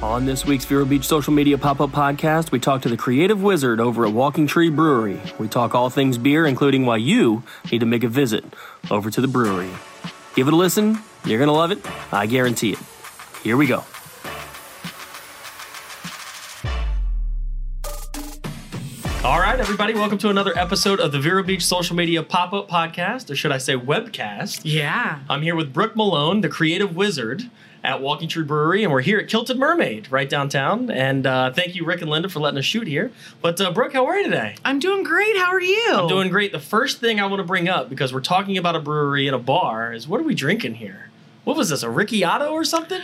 On this week's Vero Beach Social Media Pop Up Podcast, we talk to the creative wizard over at Walking Tree Brewery. We talk all things beer, including why you need to make a visit over to the brewery. Give it a listen. You're going to love it. I guarantee it. Here we go. All right, everybody, welcome to another episode of the Vero Beach Social Media Pop Up Podcast, or should I say webcast. Yeah. I'm here with Brooke Malone, the creative wizard at Walking Tree Brewery, and we're here at Kilted Mermaid, right downtown. And uh, thank you, Rick and Linda, for letting us shoot here. But uh, Brooke, how are you today? I'm doing great. How are you? I'm doing great. The first thing I want to bring up, because we're talking about a brewery and a bar, is what are we drinking here? What was this, a Ricciato or something?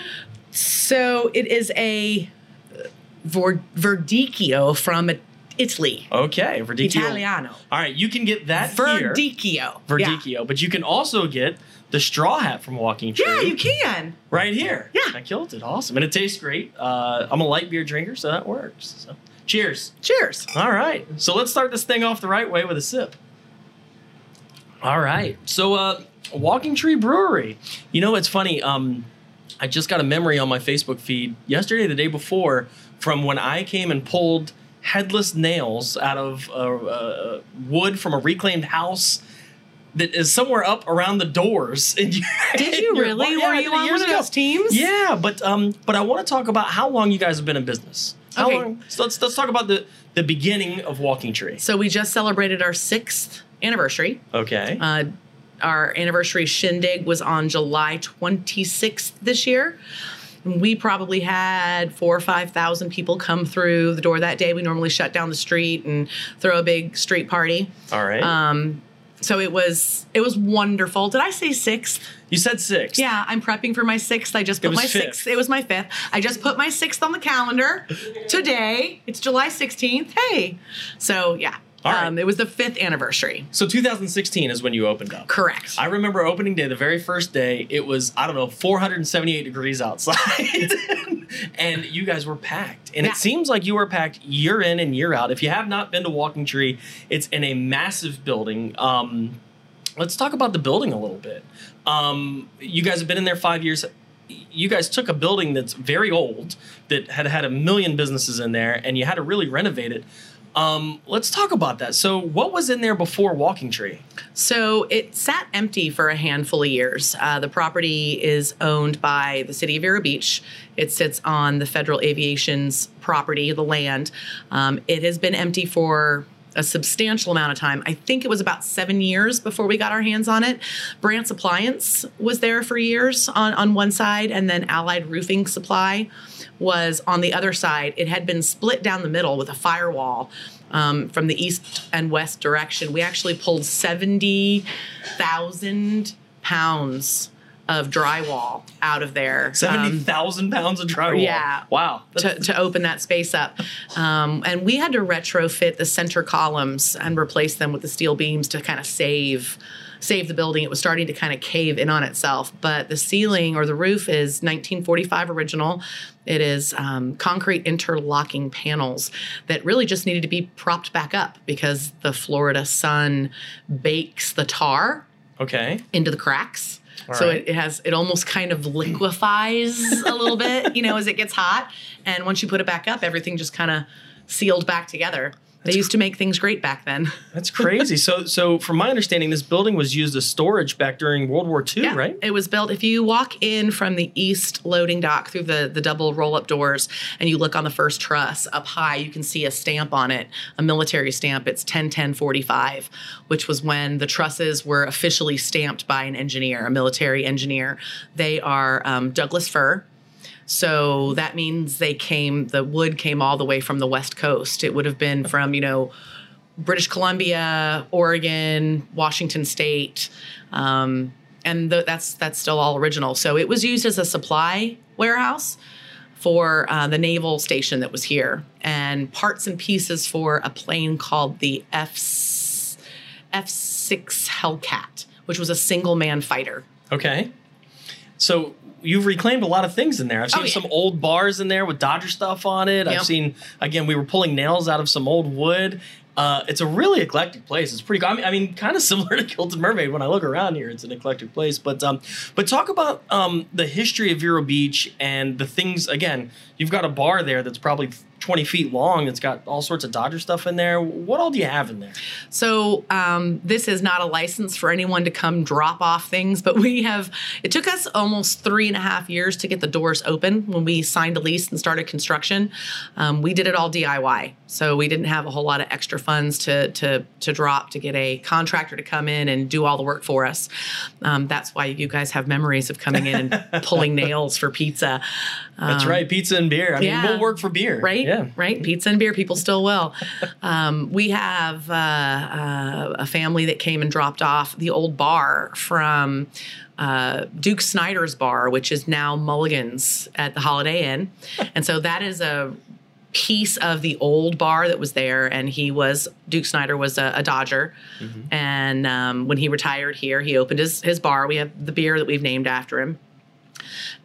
So it is a uh, Vor- Verdicchio from Italy. Okay, Verdicchio. Italiano. All right, you can get that here. Verdicchio. Verdicchio, but you can also get the straw hat from Walking Tree. Yeah. you can. right here. Yeah. I killed it. Awesome, and it tastes great. Uh, I'm a light beer drinker, so that works. So, cheers. Cheers. All right, so let's start this thing off the right way with a sip. All right, so uh, Walking Tree Brewery. You know, it's funny. Um, I just got a memory on my Facebook feed yesterday, the day before, from when I came and pulled headless nails out of uh, uh, wood from a reclaimed house that is somewhere up around the doors. in your- Did you really? bar. Were you on one of those teams? Yeah, but um, but I want to talk about how long you guys have been in business. How Okay. long? So let's let's talk about the the beginning of Walking Tree. So we just celebrated our sixth anniversary. Okay. Uh, our anniversary shindig was on July 26th this year. We probably had four or five thousand people come through the door that day. We normally shut down the street and throw a big street party. All right. Um, so it was it was wonderful. Did I say sixth? you said six. Yeah, I'm prepping for my sixth. I just put my fifth. sixth. It was my fifth. I just put my sixth on the calendar today. It's July 16th. Hey, so yeah, right. um, it was the fifth anniversary. So 2016 is when you opened up. Correct. I remember opening day, the very first day, it was, I don't know, 478 degrees outside. and you guys were packed. And Yeah. it seems like you were packed year in and year out. If you have not been to Walking Tree, it's in a massive building. Um, let's talk about the building a little bit. Um, you guys have been in there five years. You guys took a building that's very old, that had had a million businesses in there, and you had to really renovate it. Um, let's talk about that. So, what was in there before Walking Tree? So it sat empty for a handful of years. Uh, the property is owned by the city of Vero Beach. It sits on the federal aviation's property, the land. Um, it has been empty for a substantial amount of time. I think it was about seven years before we got our hands on it. Brant's Appliance was there for years on, on one side, and then Allied Roofing Supply was on the other side. It had been split down the middle with a firewall um, from the east and west direction. We actually pulled 70,000 pounds of drywall out of there. um, 70,000 pounds of drywall. yeah. Wow. to, to open that space up. Um, and we had to retrofit the center columns and replace them with the steel beams to kind of save save the building. It was starting to kind of cave in on itself. But the ceiling or the roof is 1945 original. It is um, concrete interlocking panels that really just needed to be propped back up because the Florida sun bakes the tar okay. into the cracks. So right. it, it has it almost kind of liquefies a little bit, you know, as it gets hot. And once you put it back up, everything just kind of sealed back together. They used to make things great back then. That's crazy. so, so from my understanding, this building was used as storage back during World War II, right? It was built. If you walk in from the east loading dock through the, the double roll up doors and you look on the first truss up high, you can see a stamp on it, a military stamp. It's 101045, which was when the trusses were officially stamped by an engineer, a military engineer. They are um, Douglas fir. So that means they came, the wood came all the way from the West Coast. It would have been from, you know, British Columbia, Oregon, Washington State, um, and the, that's that's still all original. So it was used as a supply warehouse for uh, the naval station that was here, and parts and pieces for a plane called the F F six Hellcat, which was a single man fighter. Okay. So you've reclaimed a lot of things in there. I've seen Oh, yeah. some old bars in there with Dodger stuff on it. I've seen again we were pulling nails out of some old wood. Uh, it's a really eclectic place. It's pretty. I mean, I mean, kind of similar to Kilted Mermaid. When I look around here, it's an eclectic place. But um, but talk about um the history of Vero Beach and the things. Again, you've got a bar there that's probably 20 feet long. It's got all sorts of Dodger stuff in there. What all do you have in there? So um, this is not a license for anyone to come drop off things, but we have. It took us almost three and a half years to get the doors open when we signed a lease and started construction. Um, we did it all DIY, so we didn't have a whole lot of extra funds to to to drop to get a contractor to come in and do all the work for us. Um, that's why you guys have memories of coming in and pulling nails for pizza. That's right, pizza and beer. I mean, we'll work for beer, right? Yeah, right. Pizza and beer, people still will. um, we have uh, uh, a family that came and dropped off the old bar from uh, Duke Snider's bar, which is now Mulligan's at the Holiday Inn, and so that is a piece of the old bar that was there and he was duke snider was a, a dodger and um, when he retired here he opened his, his bar we have the beer that we've named after him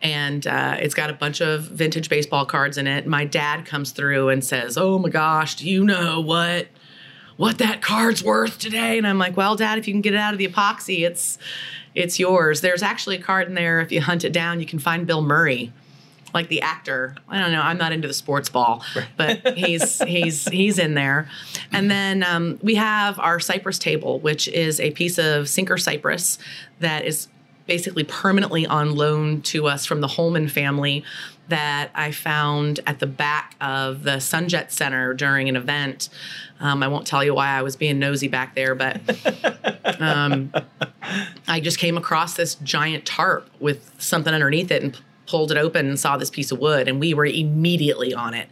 and uh, it's got a bunch of vintage baseball cards in it. My dad comes through and says, "Oh my gosh, do you know what what that card's worth today?" And I'm like, "Well, Dad, if you can get it out of the epoxy, it's it's yours." There's actually a card in there. If you hunt it down, you can find Bill Murray. Like the actor, I don't know. I'm not into the sports ball, but he's he's he's in there. And then um, we have our cypress table, which is a piece of sinker cypress that is basically permanently on loan to us from the Holman family that I found at the back of the Sunjet Center during an event. Um, I won't tell you why I was being nosy back there, but um, I just came across this giant tarp with something underneath it and pulled it open and saw this piece of wood and we were immediately on it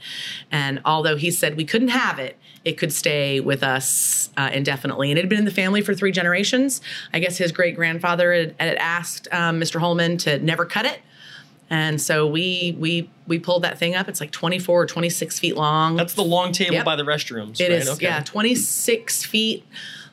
and although he said we couldn't have it it could stay with us uh, indefinitely and it had been in the family for three generations i guess his great grandfather had, had asked um, mr holman to never cut it and so we we we pulled that thing up it's like 24 or 26 feet long That's the long table Yep. by the restrooms. It right? is, Okay. yeah, 26 feet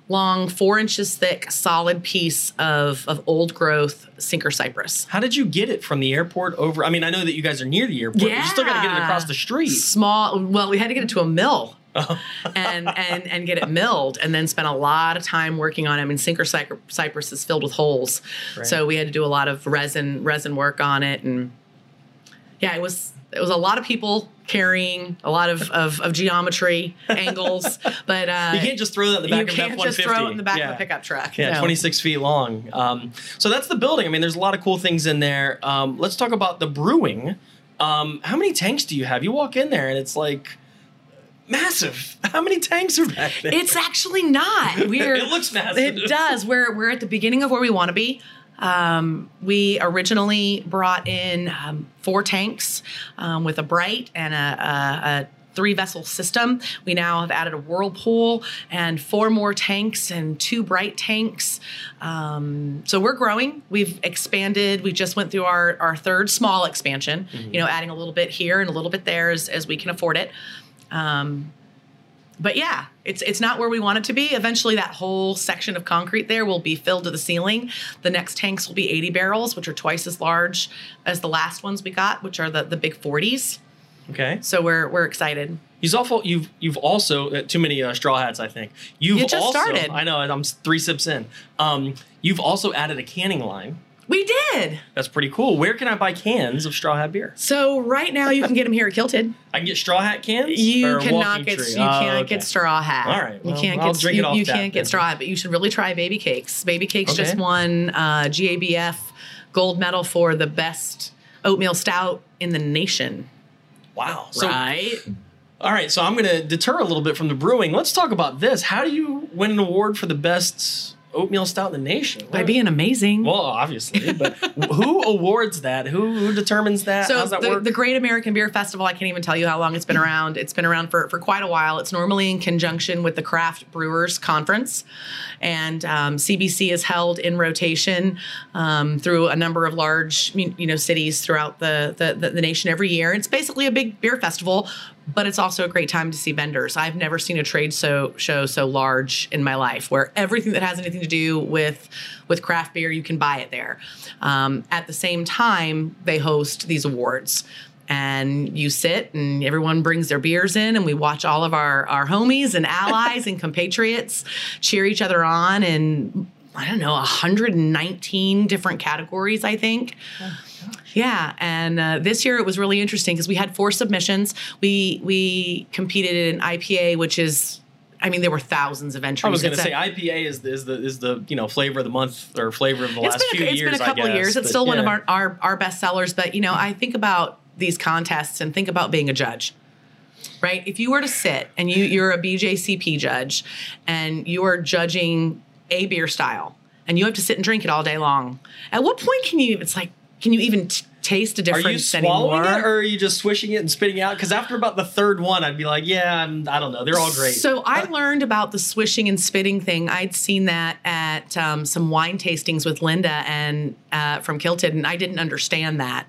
long, four inches thick, solid piece of, of old growth sinker cypress. How did you get it from the airport over? I mean, I know that you guys are near the airport. but You still got to get it across the street. Small, well, we had to get it to a mill. Oh. and and and get it milled, and then spent a lot of time working on it. I mean, sinker cypress is filled with holes, Right. so we had to do a lot of resin resin work on it, and yeah, it was it was a lot of people carrying a lot of of, of geometry angles, but uh, You can't just throw that in the back you of an can't F-150. just throw it in the back yeah. of a pickup truck. Yeah, no. 26 feet long. Um, so that's the building. I mean, there's a lot of cool things in there. Um, let's talk about the brewing. Um, how many tanks do you have? You walk in there and it's like massive. How many tanks are back there? It's actually not. We're It looks massive. It does. We're we're at the beginning of where we want to be. Um, we originally brought in um, four tanks um, with a bright and a, a, a three vessel system. We now have added a whirlpool and four more tanks and two bright tanks. Um, so we're growing. We've expanded. We just went through our, our third small expansion, you know, adding a little bit here and a little bit there as, as we can afford it. Um, but yeah, it's it's not where we want it to be. Eventually, that whole section of concrete there will be filled to the ceiling. The next tanks will be 80 barrels, which are twice as large as the last ones we got, which are the the big 40s. okay. So we're we're excited. You've also you've you've also uh, too many uh, straw hats. I think you've You just also, started. I know. I'm three sips in. Um, you've also added a canning line. We did. That's pretty cool. Where can I buy cans of straw hat beer? So right now you can get them here at Kilted. I can get straw hat cans. You cannot get Tree? you Oh, can't okay. get straw hat. All right, well, you can't I'll get drink it you, off you can't get then. straw hat, but you should really try baby cakes. Baby cakes just won uh, GABF gold medal for the best oatmeal stout in the nation. Wow. So right. All right, so I'm going to deter a little bit from the brewing. Let's talk about this. How do you win an award for the best oatmeal stout in the nation? By being amazing. well, obviously, but who awards that? Who, who determines that? So that the, work? the Great American Beer Festival, I can't even tell you how long it's been around. It's been around for, for quite a while. It's normally in conjunction with the Craft Brewers Conference. And um, CBC is held in rotation um, through a number of large you know, cities throughout the, the, the, the nation every year. It's basically a big beer festival, but it's also a great time to see vendors. I've never seen a trade so, show so large in my life where everything that has anything to do with with craft beer, you can buy it there. Um, at the same time, they host these awards. and you sit and everyone brings their beers in and we watch all of our our homies and allies and compatriots cheer each other on in I don't know 119 different categories I think. Yeah, and uh, this year it was really interesting because we had four submissions. We we competed in IPA, which is, I mean, there were thousands of entries. I was going to say IPA is the, is the is the you know flavor of the month or flavor of the it's last been few it's years. It's been a couple of guess, years. It's still one of our, our our best sellers. But you know, I think about these contests and think about being a judge. Right? If you were to sit and you you're a BJCP judge and you are judging a beer style and you have to sit and drink it all day long, at what point can you? It's like, can you even t- taste a difference? Are you swallowing anymore? it, or are you just swishing it and spitting it out? Because after about the third one, I'd be like, yeah, I'm, I don't know, they're all great. So I learned about the swishing and spitting thing. I'd seen that at um, some wine tastings with Linda and uh, from Kilted, and I didn't understand that.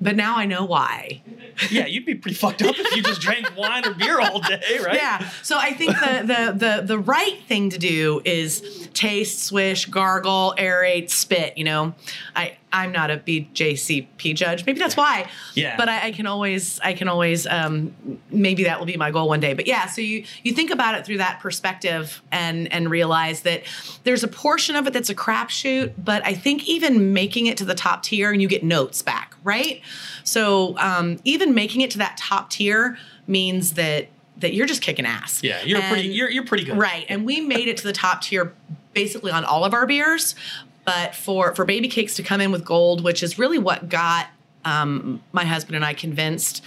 But now I know why. yeah, you'd be pretty fucked up if you just drank wine or beer all day, right? Yeah. So I think the, the the the right thing to do is taste, swish, gargle, aerate, spit. You know, I I'm not a BJCP judge. Maybe that's why. Yeah. But I, I can always I can always um, maybe that will be my goal one day. But yeah, so you you think about it through that perspective and and realize that there's a portion of it that's a crapshoot. But I think even making it to the top tier and you get notes back, right? So um, even making it to that top tier means that that you're just kicking ass. Yeah, you're pretty. You're you're pretty good. Right. And we made it to the top tier basically on all of our beers. But for, for baby cakes to come in with gold, which is really what got um, my husband and I convinced.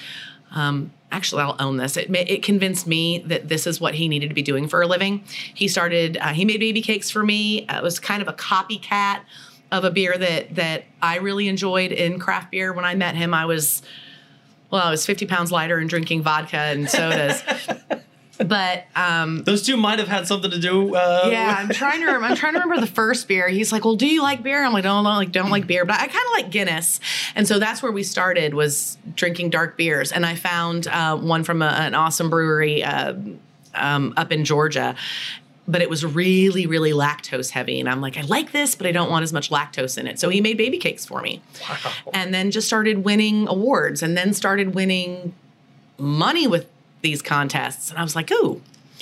Um, actually, I'll own this. It, it convinced me that this is what he needed to be doing for a living. He started. Uh, he made baby cakes for me. Uh, it was kind of a copycat of a beer that that I really enjoyed in craft beer. When I met him, I was well, I was 50 pounds lighter and drinking vodka and sodas. but um, Those two might have had something to do. Uh, yeah, I'm trying to. Rem- I'm trying to remember the first beer. He's like, "Well, do you like beer?" I'm like, "Don't like, don't like beer," but I kind of like Guinness, and so that's where we started was drinking dark beers. And I found uh, one from a, an awesome brewery uh, um, up in Georgia, but it was really, really lactose heavy. And I'm like, I like this, but I don't want as much lactose in it. So he made baby cakes for me, Wow. and then just started winning awards, and then started winning money with these contests. And I was like, "Ooh,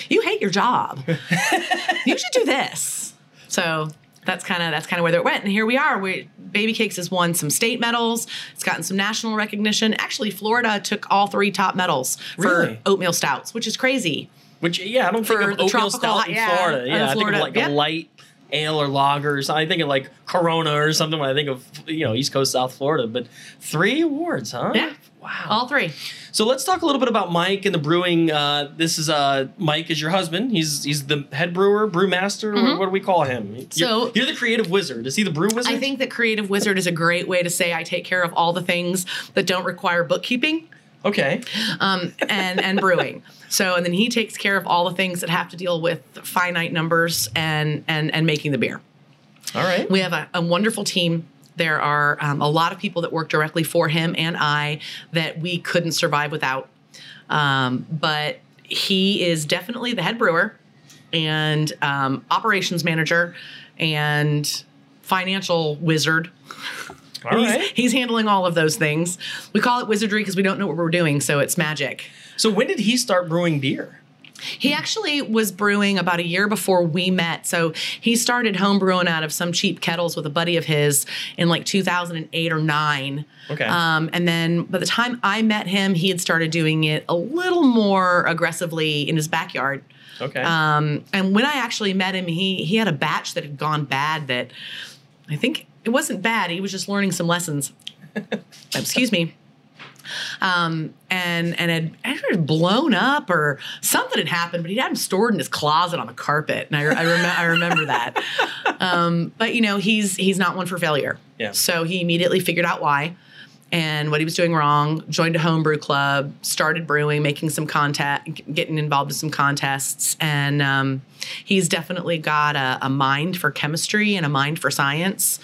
you hate your job." you should do this. So that's kind of that's kind of where it went. And here we are. We Baby Cakes has won some state medals. It's gotten some national recognition. Actually, Florida took all three top medals Really? for oatmeal stouts, which is crazy. Which yeah, I don't For think of the oatmeal tropical stout in yeah, Florida. Yeah, I think Florida, of like yeah. a light ale or lager or something. I think of like Corona or something when I think of you know East Coast South Florida. But three awards, huh? Yeah. Wow. All three. So let's talk a little bit about Mike and the brewing. Uh, this is uh, Mike is your husband. He's he's the head brewer, brewmaster. What, what do we call him? You're, Mm-hmm. So- you're the creative wizard. Is he the brew wizard? I think that Creative Wizard is a great way to say I take care of all the things that don't require bookkeeping. Okay. um, and and brewing. So and then he takes care of all the things that have to deal with finite numbers and and and making the beer. All right. We have a, a wonderful team. There are um, a lot of people that work directly for him and I that we couldn't survive without. Um, but he is definitely the head brewer and um, operations manager and financial wizard. All he's, right. he's handling all of those things. We call it wizardry because we don't know what we're doing, so it's magic. So when did he start brewing beer? He actually was brewing about a year before we met. So he started home brewing out of some cheap kettles with a buddy of his in like 2008 or 9. Okay. Um, and then by the time I met him, he had started doing it a little more aggressively in his backyard. Okay. Um, and when I actually met him, he he had a batch that had gone bad that I think it wasn't bad. He was just learning some lessons. Excuse me. Um, and and had actually blown up or something had happened, but he had them stored in his closet on the carpet, and I, I, rem- I remember that. Um, but you know, he's he's not one for failure. Yeah. So he immediately figured out why and what he was doing wrong. Joined a homebrew club, started brewing, making some contact, getting involved in some contests, and um, he's definitely got a, a mind for chemistry and a mind for science.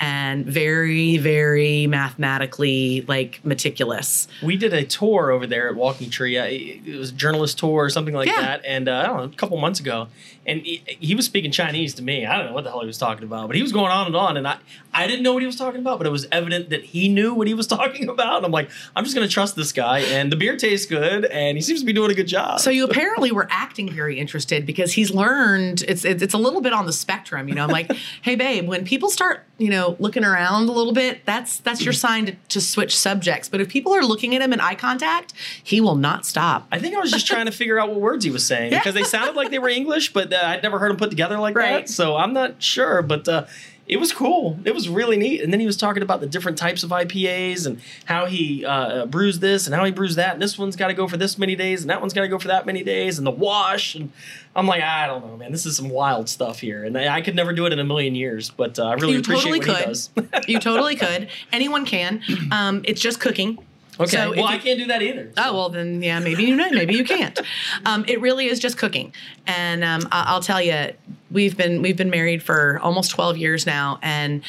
and very, very mathematically like meticulous. We did a tour over there at Walking Tree. It was a journalist tour or something like Yeah. that. And uh, I don't know, a couple months ago. And he, he was speaking Chinese to me. I don't know what the hell he was talking about, but he was going on and on. And I, I didn't know what he was talking about, but it was evident that he knew what he was talking about. And I'm like, I'm just going to trust this guy. And the beer tastes good. And he seems to be doing a good job. So you apparently were acting very interested because he's learned it's it's a little bit on the spectrum. You know, I'm like, hey babe, when people start you know looking around a little bit, that's that's your sign to, to switch subjects. But if people are looking at him in eye contact, he will not stop. I think I was just trying to figure out what words he was saying because they sounded like they were English, but uh, I'd never heard them put together like Right. that. So I'm not sure, but uh, it was cool. It was really neat. And then he was talking about the different types of IPAs and how he uh, brews this and how he brews that. And this one's got to go for this many days, and that one's got to go for that many days, and the wash. And I'm like, I don't know, man. This is some wild stuff here, and I, I could never do it in a million years. But uh, I really you appreciate totally what he does. you totally could. Anyone can. Um, it's just cooking. Okay, So well, I can't do that either. Oh well, then yeah, maybe you know, maybe you can't. Um, it really is just cooking, and um, I- I'll tell you, we've been we've been married for almost twelve years now, and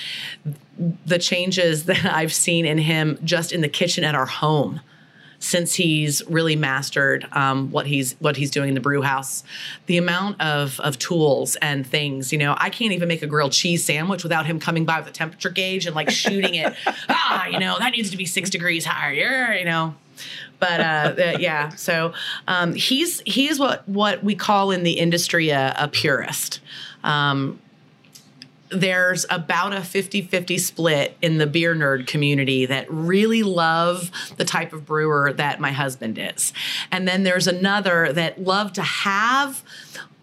the changes that I've seen in him just in the kitchen at our home since he's really mastered um, what he's what he's doing in the brew house the amount of of tools and things you know i can't even make a grilled cheese sandwich without him coming by with a temperature gauge and like shooting it. Ah you know that needs to be six degrees higher you know. But uh, uh, yeah so um, he's he's what what we call in the industry a, a purist. Um, there's about a 50-50 split in the beer nerd community that really love the type of brewer that my husband is. And then there's another that love to have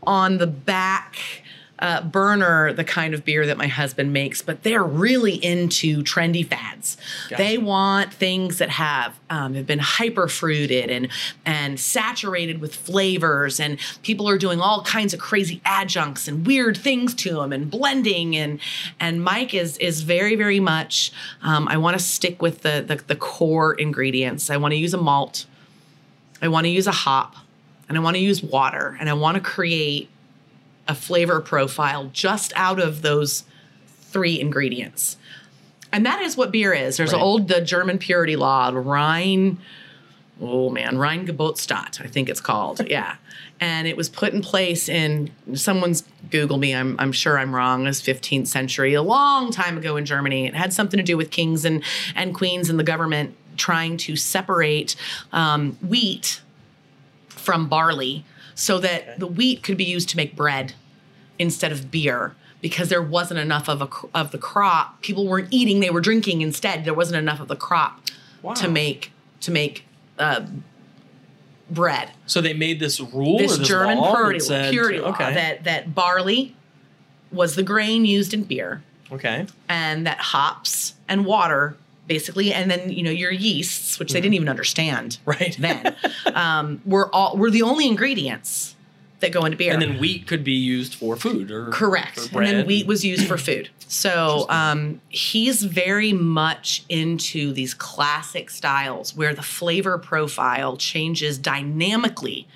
on the back uh, burner the kind of beer that my husband makes but they're really into trendy fads. Gotcha. they want things that have um, have been hyper fruited and and saturated with flavors and people are doing all kinds of crazy adjuncts and weird things to them and blending and and Mike is is very very much um, I want to stick with the, the the core ingredients. I want to use a malt. I want to use a hop and I want to use water and I want to create a flavor profile just out of those three ingredients. And that is what beer is. There's Right. an old the German purity law, Rhein, oh man, Rheingebotstadt, I think it's called. Yeah. And it was put in place in someone's Google me, I'm, I'm sure I'm wrong, it was 15th century, a long time ago in Germany. It had something to do with kings and, and queens and the government trying to separate um, wheat from barley so that the wheat could be used to make bread instead of beer because there wasn't enough of a of the crop. People weren't eating they were drinking instead. There wasn't enough of the crop Wow. to make to make uh, bread. So they made this rule, this this german law purity, said- purity law okay, that that barley was the grain used in beer. Okay, and that hops and water basically and then you know your yeasts which they didn't even understand right. then um, were all were the only ingredients that go into beer and then wheat could be used for food or Correct. And then wheat was used for food. So um, he's very much into these classic styles where the flavor profile changes dynamically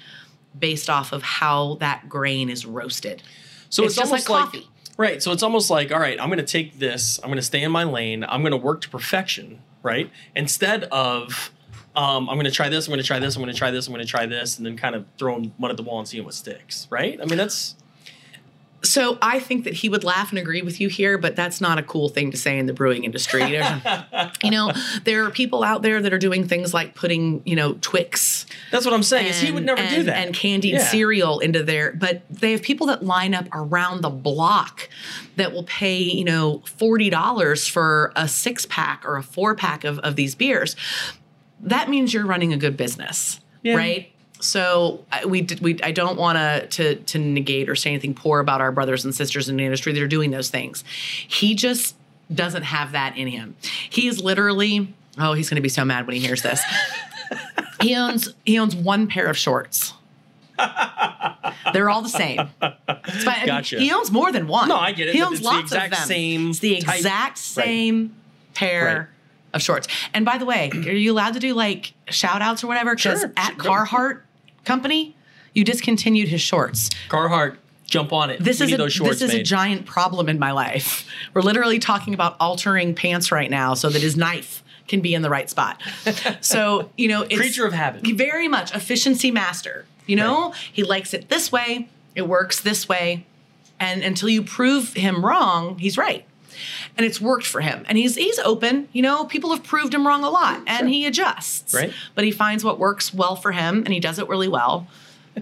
based off of how that grain is roasted. So it's it's, just almost like like, coffee. right. So it's almost like all right. I'm going to take this. I'm going to stay in my lane. I'm going to work to perfection. Right. Instead of um, I'm going to try this. I'm going to try this. I'm going to try this. I'm going to try this, and then kind of throwing mud at the wall and seeing what sticks. Right. I mean that's So I think that he would laugh and agree with you here, but that's not a cool thing to say in the brewing industry. You know, there are people out there that are doing things like putting, you know, Twix that's what I'm saying. is he would and- never do that. And candied Yeah. cereal into there. But they have people that line up around the block that will pay, you know, $40 for a six pack or a four pack of, of these beers. That means you're running a good business, Yeah. right? So I- we did, we I don't want to to negate or say anything poor about our brothers and sisters in the industry that are doing those things. He just doesn't have that in him. He is literally oh he's going to be so mad when he hears this. he owns he owns one pair of shorts. They're all the same. Fine. I mean, Gotcha. he owns more than one. No, I get it, He owns it's the lots exact of them. same It's the type- exact Right. same pair Right. Of shorts. And by the way, are you allowed to do like shout outs or whatever? Because Sure. at. Carhartt Company, you discontinued his shorts. Carhartt jump on it. This We is a, those shorts this is a giant problem in my life. We're literally talking about altering pants right now so that his knife can be in the right spot. So you know, it's Creature of habit. very much efficiency master. You know, he likes it this way. It works this way, and until you prove him wrong, he's right. And it's worked for him, and he's he's open. You know, people have proved him wrong a lot, and he adjusts. Right. But he finds what works well for him, and he does it really well.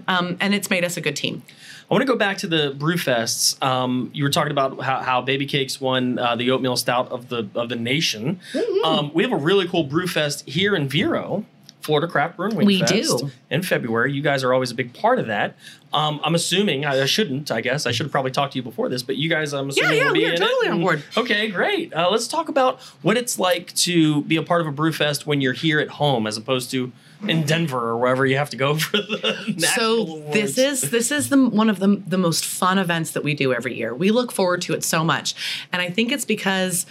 Um, and it's made us a good team. I want to go back to the brew fests. Um, you were talking about how, how Baby Cakes won uh, the oatmeal stout of the of the nation. Mm-hmm. Um, we have a really cool brew fest here in Vero, Florida Craft Brewing Week We Fest do. in February. You guys are always a big part of that. Um, I'm assuming I, I shouldn't. I guess I should have probably talked to you before this, but you guys, I'm assuming, yeah, will be we are totally on board. Okay, great. Uh, let's talk about what it's like to be a part of a brew fest when you're here at home, as opposed to in Denver or wherever you have to go for the national so awards. this is this is the one of the the most fun events that we do every year. We look forward to it so much, and I think it's because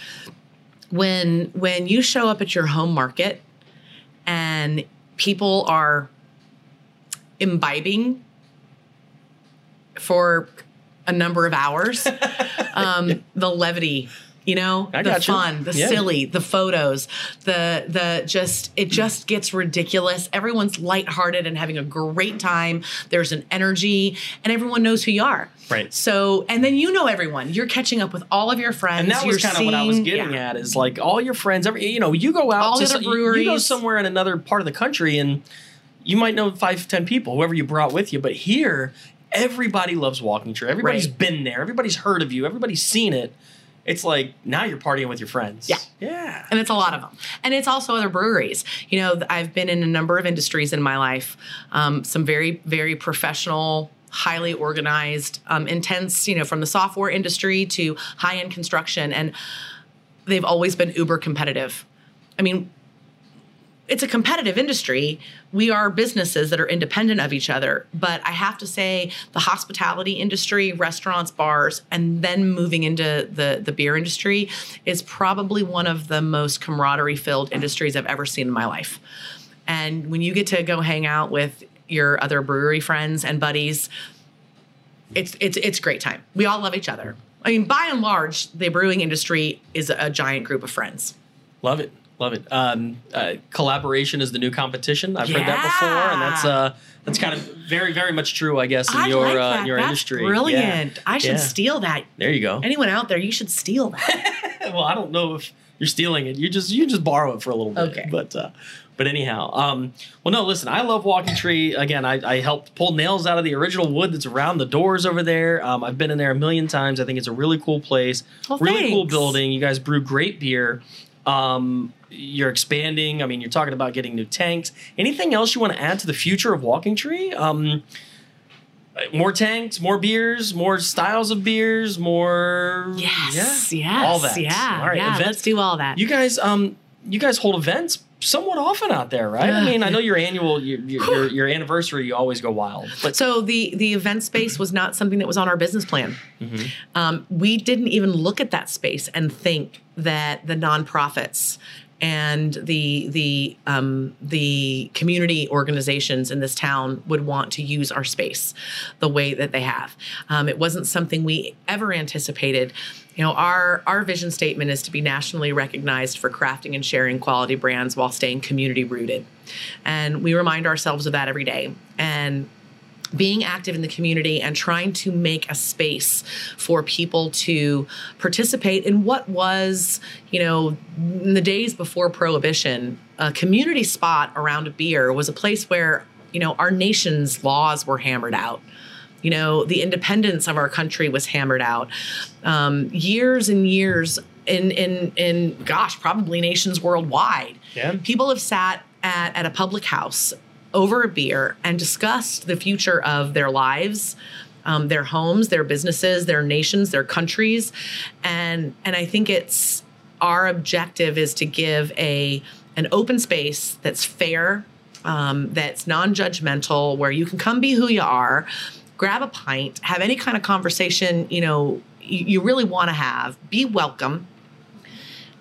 when when you show up at your home market and people are imbibing for a number of hours, um, the levity. You know, I the fun, the Yeah. silly, the photos, the the just it just gets ridiculous. Everyone's lighthearted and having a great time. There's an energy, and everyone knows who you are. Right. So, and then you know everyone. You're catching up with all of your friends. And that was kind of what I was getting yeah. at is like all your friends, every you know, you go out All to some- you- you go somewhere in another part of the country and you might know five, ten people, whoever you brought with you, but here everybody loves walking tree. Everybody's Right. been there. Everybody's heard of you. Everybody's seen it. It's like now you're partying with your friends. Yeah. Yeah. and it's a lot of them and it's also other breweries you know i've been in a number of industries in my life um, some very very professional highly organized um, intense you know from the software industry to high-end construction and they've always been uber competitive i mean it's a competitive industry. We are businesses that are independent of each other. But I have to say, the hospitality industry, restaurants, bars, and then moving into the, the beer industry is probably one of the most camaraderie filled industries I've ever seen in my life. And when you get to go hang out with your other brewery friends and buddies, it's it's it's great time. We all love each other. I mean, by and large, the brewing industry is a giant group of friends. Love it. Love it. Um, uh, collaboration is the new competition. I've heard that before, and that's uh, that's kind of very, very much true, I guess, in I your like uh, in your That's industry. Brilliant. Yeah. I should Yeah. steal that. There you go. Anyone out there, you should steal that. well, I don't know if you're stealing it. You just you just borrow it for a little bit. Okay. But uh, but anyhow, um, well, no. Listen, I love Walking Tree. Again, I, I helped pull nails out of the original wood that's around the doors over there. Um, I've been in there a million times. I think it's a really cool place. Well, really cool building. You guys brew great beer. Um, you're expanding. I mean, you're talking about getting new tanks. Anything else you want to add to the future of Walking Tree? Um, more tanks, more beers, more styles of beers, more Yes, yeah, yes, all that. yeah, all right. yeah. events. Let's do all that. You guys, um, you guys hold events somewhat often out there, right? I mean, I know your annual, your your, your, your anniversary, you always go wild, but so the the event space was not something that was on our business plan. Mm-hmm. Um, we didn't even look at that space and think that the nonprofits and the the um, the community organizations in this town would want to use our space the way that they have. Um, it wasn't something we ever anticipated. You know, our our vision statement is to be nationally recognized for crafting and sharing quality brands while staying community rooted, and we remind ourselves of that every day. And being active in the community and trying to make a space for people to participate in what was, you know, in the days before prohibition, a community spot around a beer was a place where, you know, our nation's laws were hammered out. You know, the independence of our country was hammered out. Um, years and years in in in gosh, probably nations worldwide. Yeah. People have sat at, at a public house over a beer and discussed the future of their lives, um, their homes, their businesses, their nations, their countries, and and I think it's our objective is to give a an open space that's fair, um, that's non-judgmental, where you can come be who you are, grab a pint, have any kind of conversation you know you, you really want to have, be welcome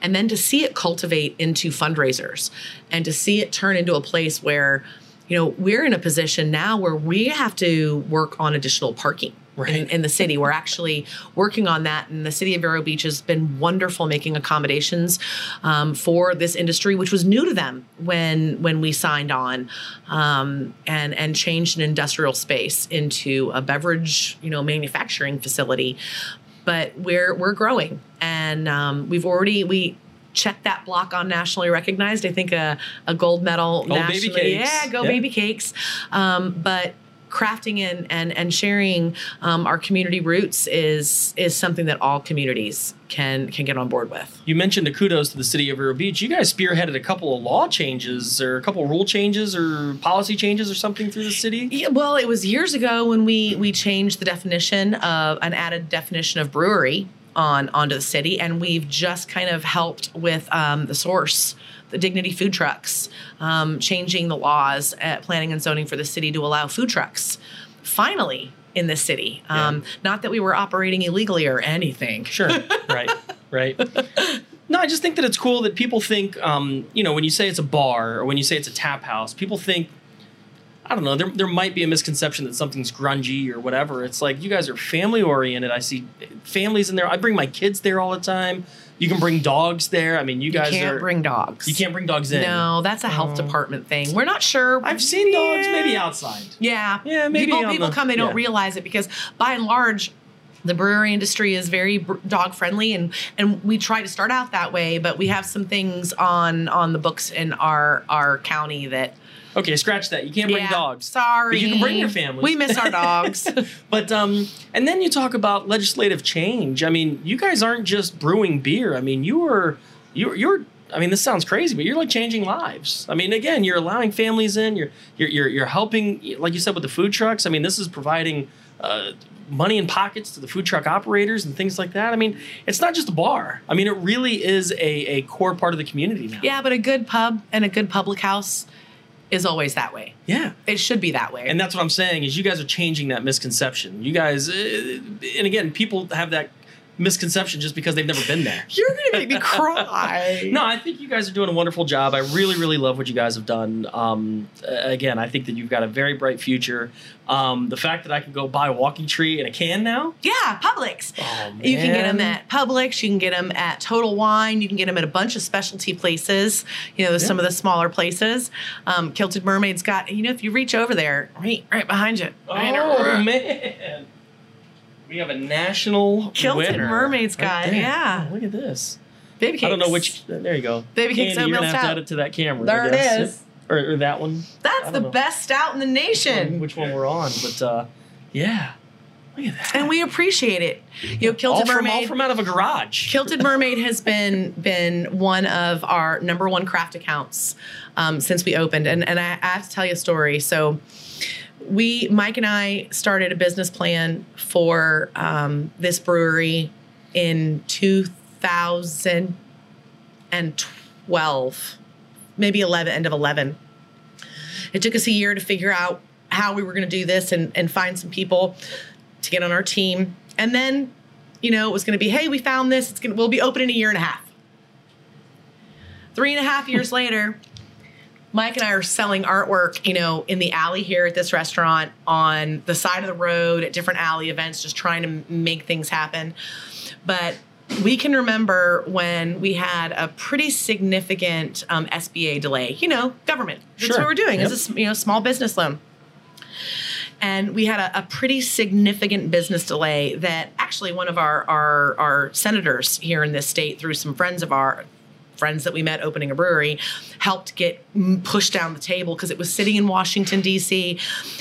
and then to see it cultivate into fundraisers and to see it turn into a place where you know we're in a position now where we have to work on additional parking Right. in, in the city. We're actually working on that, and the city of Vero Beach has been wonderful making accommodations um, for this industry, which was new to them when when we signed on, um, and and changed an industrial space into a beverage, you know, manufacturing facility. But we're we're growing, and um, we've already we checked that block on nationally recognized. I think a, a gold medal Baby nationally. Cakes. Yeah, go Yeah. baby cakes. Um, but crafting and and and sharing um, our community roots is is something that all communities can can get on board with. You mentioned a kudos to the city of Vero Beach. You guys spearheaded a couple of law changes or a couple of rule changes or policy changes or something through the city. Yeah, well, it was years ago when we we changed the definition of an added definition of brewery on onto the city, and we've just kind of helped with um, the source, the dignity food trucks, um, changing the laws at planning and zoning for the city to allow food trucks. Finally. In this city, um, not that we were operating illegally or anything. Sure. right. Right. No, I just think that it's cool that people think, um, you know, when you say it's a bar or when you say it's a tap house, people think, I don't know, there, there might be a misconception that something's grungy or whatever. It's like you guys are family oriented. I see families in there. I bring my kids there all the time. You can bring dogs there. I mean, you You guys can't are. bring dogs. you can't bring dogs in. No, that's a health Oh. department thing. We're not sure. I've seen dogs maybe outside. Yeah. Yeah, maybe people people the- come, they don't realize it because by and large, the brewery industry is very dog friendly, and and we try to start out that way, but we have some things on on the books in our our county that. Okay, scratch that. You can't bring yeah, dogs. Sorry, But you can bring your family. We miss our dogs. But um, and then you talk about legislative change. I mean, you guys aren't just brewing beer. I mean, you are you're you're. I mean, this sounds crazy, but you're like changing lives. I mean, again, you're allowing families in. You're you're you're, you're helping, like you said, with the food trucks. I mean, this is providing. Uh, money in pockets to the food truck operators and things like that. I mean, it's not just a bar. I mean, it really is a, a core part of the community now. yeah, but a good pub and a good public house is always that way. Yeah. It should be that way. And that's what I'm saying is you guys are changing that misconception. You guys, uh, and again, people have that misconception just because they've never been there. You're gonna make me cry. No, I think you guys are doing a wonderful job. I really, really love what you guys have done. Um, again, I think that you've got a very bright future. Um, the fact that I can go buy a walking tree in a can now. Yeah, Publix. Oh, You can get them at Publix. You can get them at Total Wine. You can get them at a bunch of specialty places. You know, there's some of the smaller places. Um, Kilted Mermaid's got. You know, if you reach over there, right, right behind you. right Oh man, we have a national Kilted winner Mermaid's right yeah. Oh, look at this. Baby cakes. I don't know which. There you go. Baby cakes Andy, you're gonna have to add it to that camera. There it is. Or, or that one. That's the know. best stout in the nation. Which one we're on? But uh, yeah, look at that. and we appreciate it. You know, all Kilted from Mermaid. all from out of a garage. Kilted Mermaid has been been one of our number one craft accounts um, since we opened, and and I, I have to tell you a story. So, we Mike and I started a business plan for um, this brewery in 2012, maybe 11, end of 11. It took us a year to figure out how we were going to do this and and find some people to get on our team, and then you know, it was going to be, hey, we found this. It's going to, we'll be open in a year and a half. Three and a half years later, Mike and I are selling artwork, you know, in the alley here at this restaurant, on the side of the road, at different alley events, just trying to make things happen. But we can remember when we had a pretty significant um, SBA delay. You know, government. That's Sure. what we're doing. Yep. It's a you know small business loan and we had a, a pretty significant business delay that actually one of our, our our senators here in this state through some friends of our friends that we met opening a brewery helped get pushed down the table because it was sitting in Washington D.C.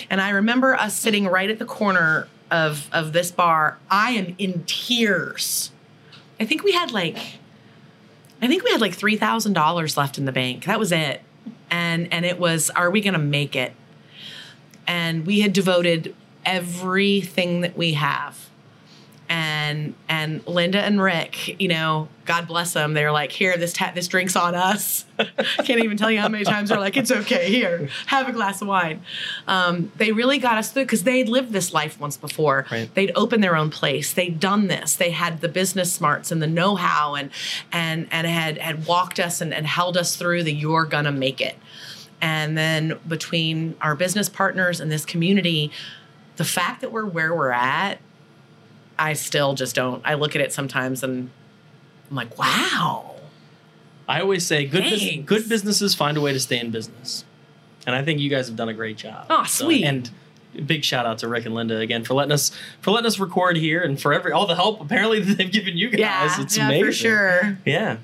and I remember us sitting right at the corner of of this bar. I am in tears. I think we had like I think we had like three thousand dollars left in the bank. That was it, and and it was, are we going to make it? and we had devoted everything that we have and and Linda and Rick, you know, God bless them. They're like, here, this ta- this drink's on us. Can't even tell you how many times they're like, it's okay. Here, have a glass of wine. Um, they really got us through because they'd lived this life once before. Right. They'd opened their own place. They'd done this. They had the business smarts and the know-how and and and had had walked us and, and held us through the you're gonna make it. And then between our business partners and this community, the fact that we're where we're at, I still just don't. I look at it sometimes and I'm like, wow. I always say good bus- good businesses find a way to stay in business, and I think you guys have done a great job. Aw, sweet. and big shout out to Rick and Linda again for letting us for letting us record here and for every all the help apparently that they've given you guys. Yeah, it's yeah, amazing for sure. Yeah.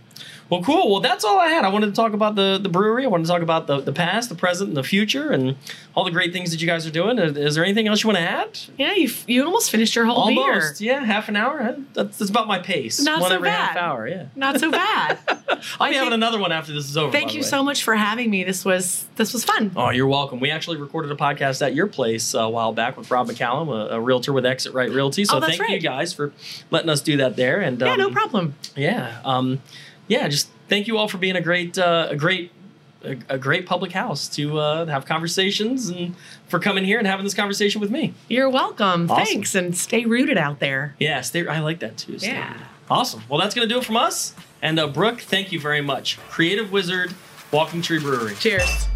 Well, cool. Well, that's all I had. I wanted to talk about the, the brewery. I wanted to talk about the, the past, the present, and the future, and all the great things that you guys are doing. Is, is there anything else you want to add? Yeah, you you almost finished your whole beer. Almost. Yeah, half an hour. That's, that's about my pace. Not one so every half bad. hour. Yeah. Not so bad. I'll be I having think- another one after this is over. Thank you way. so much for having me. This was this was fun. Oh, you're welcome. We actually recorded a podcast at your place a while back with Rob McCallum, a, a realtor with Exit Right Realty. So Oh, thank you guys for letting us do that there. And yeah, um, no problem. Yeah, um, yeah. Just thank you all for being a great, uh, a great, a, a great public house to uh, have conversations and for coming here and having this conversation with me. You're welcome. Awesome. Thanks, and stay rooted out there. Yeah, stay, I like that too. stay Yeah. rooted. Awesome. Well, that's gonna do it from us. And uh, Brooke, thank you very much. Creative Wizard, Walking Tree Brewery. Cheers.